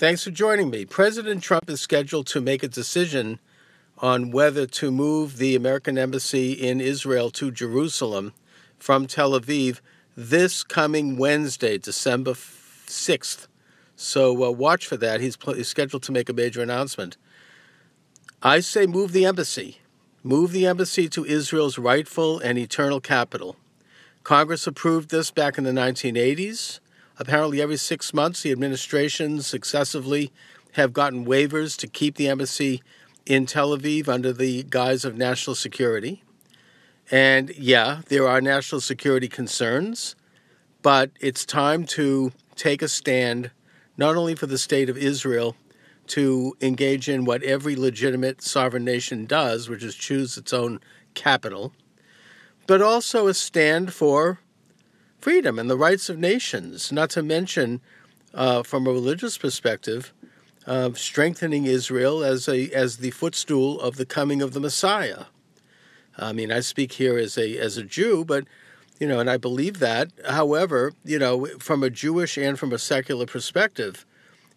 Thanks for joining me. President Trump is scheduled to make a decision on whether to move the American embassy in Israel to Jerusalem from Tel Aviv this coming Wednesday, December 6th. So uh, watch for that. He's, pl- he's scheduled to make a major announcement. I say move the embassy. Move the embassy to Israel's rightful and eternal capital. Congress approved this back in the 1980s. Apparently, every six months, the administrations successively have gotten waivers to keep the embassy in Tel Aviv under the guise of national security. And yeah, there are national security concerns, but it's time to take a stand not only for the state of Israel to engage in what every legitimate sovereign nation does, which is choose its own capital, but also a stand for freedom and the rights of nations, not to mention, uh, from a religious perspective, uh, strengthening Israel as, a, as the footstool of the coming of the Messiah. I mean, I speak here as a, as a Jew, but you know, and I believe that. However, you know, from a Jewish and from a secular perspective,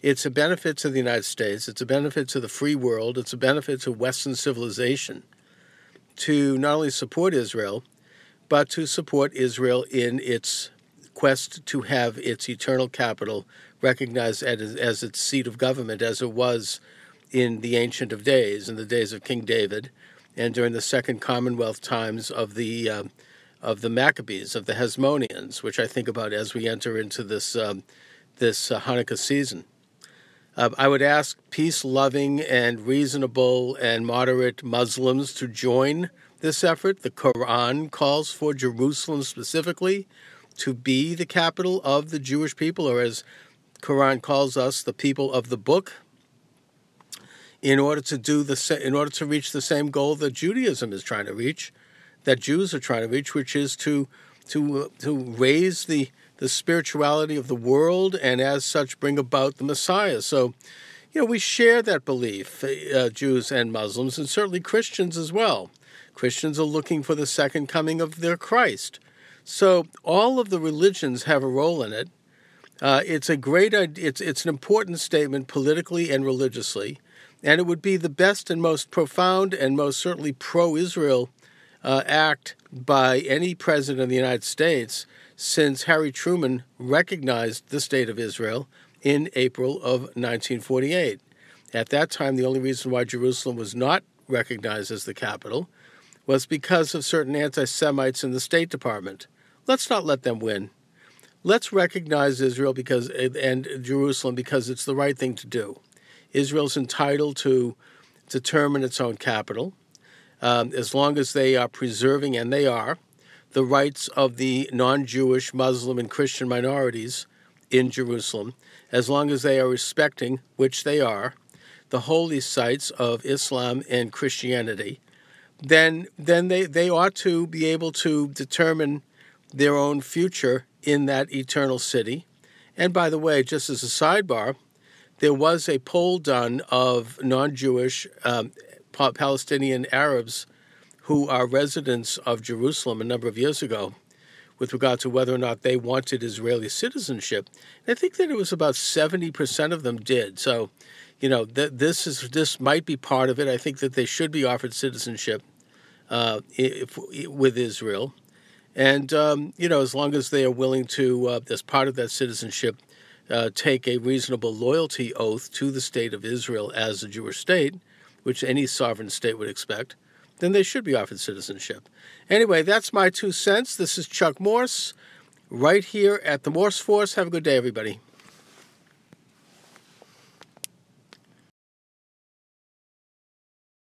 it's a benefit to the United States, it's a benefit to the free world, it's a benefit to Western civilization to not only support Israel, but to support Israel in its quest to have its eternal capital recognized as, as its seat of government, as it was in the Ancient of Days, in the days of King David, and during the Second Commonwealth times of the uh, of the Maccabees, of the Hasmoneans, which I think about as we enter into this um, this uh, Hanukkah season. Uh, I would ask peace loving and reasonable and moderate Muslims to join this effort. The Quran calls for Jerusalem specifically to be the capital of the Jewish people, or as Quran calls us, the people of the book. In order to do the in order to reach the same goal that Judaism is trying to reach, that Jews are trying to reach, which is to to to raise the the spirituality of the world and as such bring about the Messiah. So, you know, we share that belief, uh, Jews and Muslims, and certainly Christians as well. Christians are looking for the second coming of their Christ. So all of the religions have a role in it. Uh, it's a great, it's it's an important statement politically and religiously, and it would be the best and most profound and most certainly pro-Israel uh, act by any president of the United States since Harry Truman recognized the state of Israel in April of 1948. At that time, the only reason why Jerusalem was not recognized as the capital was because of certain anti Semites in the State Department. Let's not let them win. Let's recognize Israel because and Jerusalem because it's the right thing to do. Israel's entitled to determine its own capital um, as long as they are preserving, and they are, the rights of the non Jewish, Muslim, and Christian minorities in Jerusalem, as long as they are respecting, which they are, the holy sites of Islam and Christianity, then then they, they ought to be able to determine their own future in that eternal city. And by the way, just as a sidebar, there was a poll done of non Jewish um, Palestinian Arabs who are residents of Jerusalem a number of years ago with regard to whether or not they wanted Israeli citizenship. And I think that it was about 70% of them did. So, you know, th- this is this might be part of it. I think that they should be offered citizenship uh, if, with Israel. And, um, you know, as long as they are willing to, uh, as part of that citizenship, uh, take a reasonable loyalty oath to the state of Israel as a Jewish state, which any sovereign state would expect, then they should be offered citizenship. Anyway, that's my two cents. This is Chuck Morse, right here at the Morse Force. Have a good day, everybody.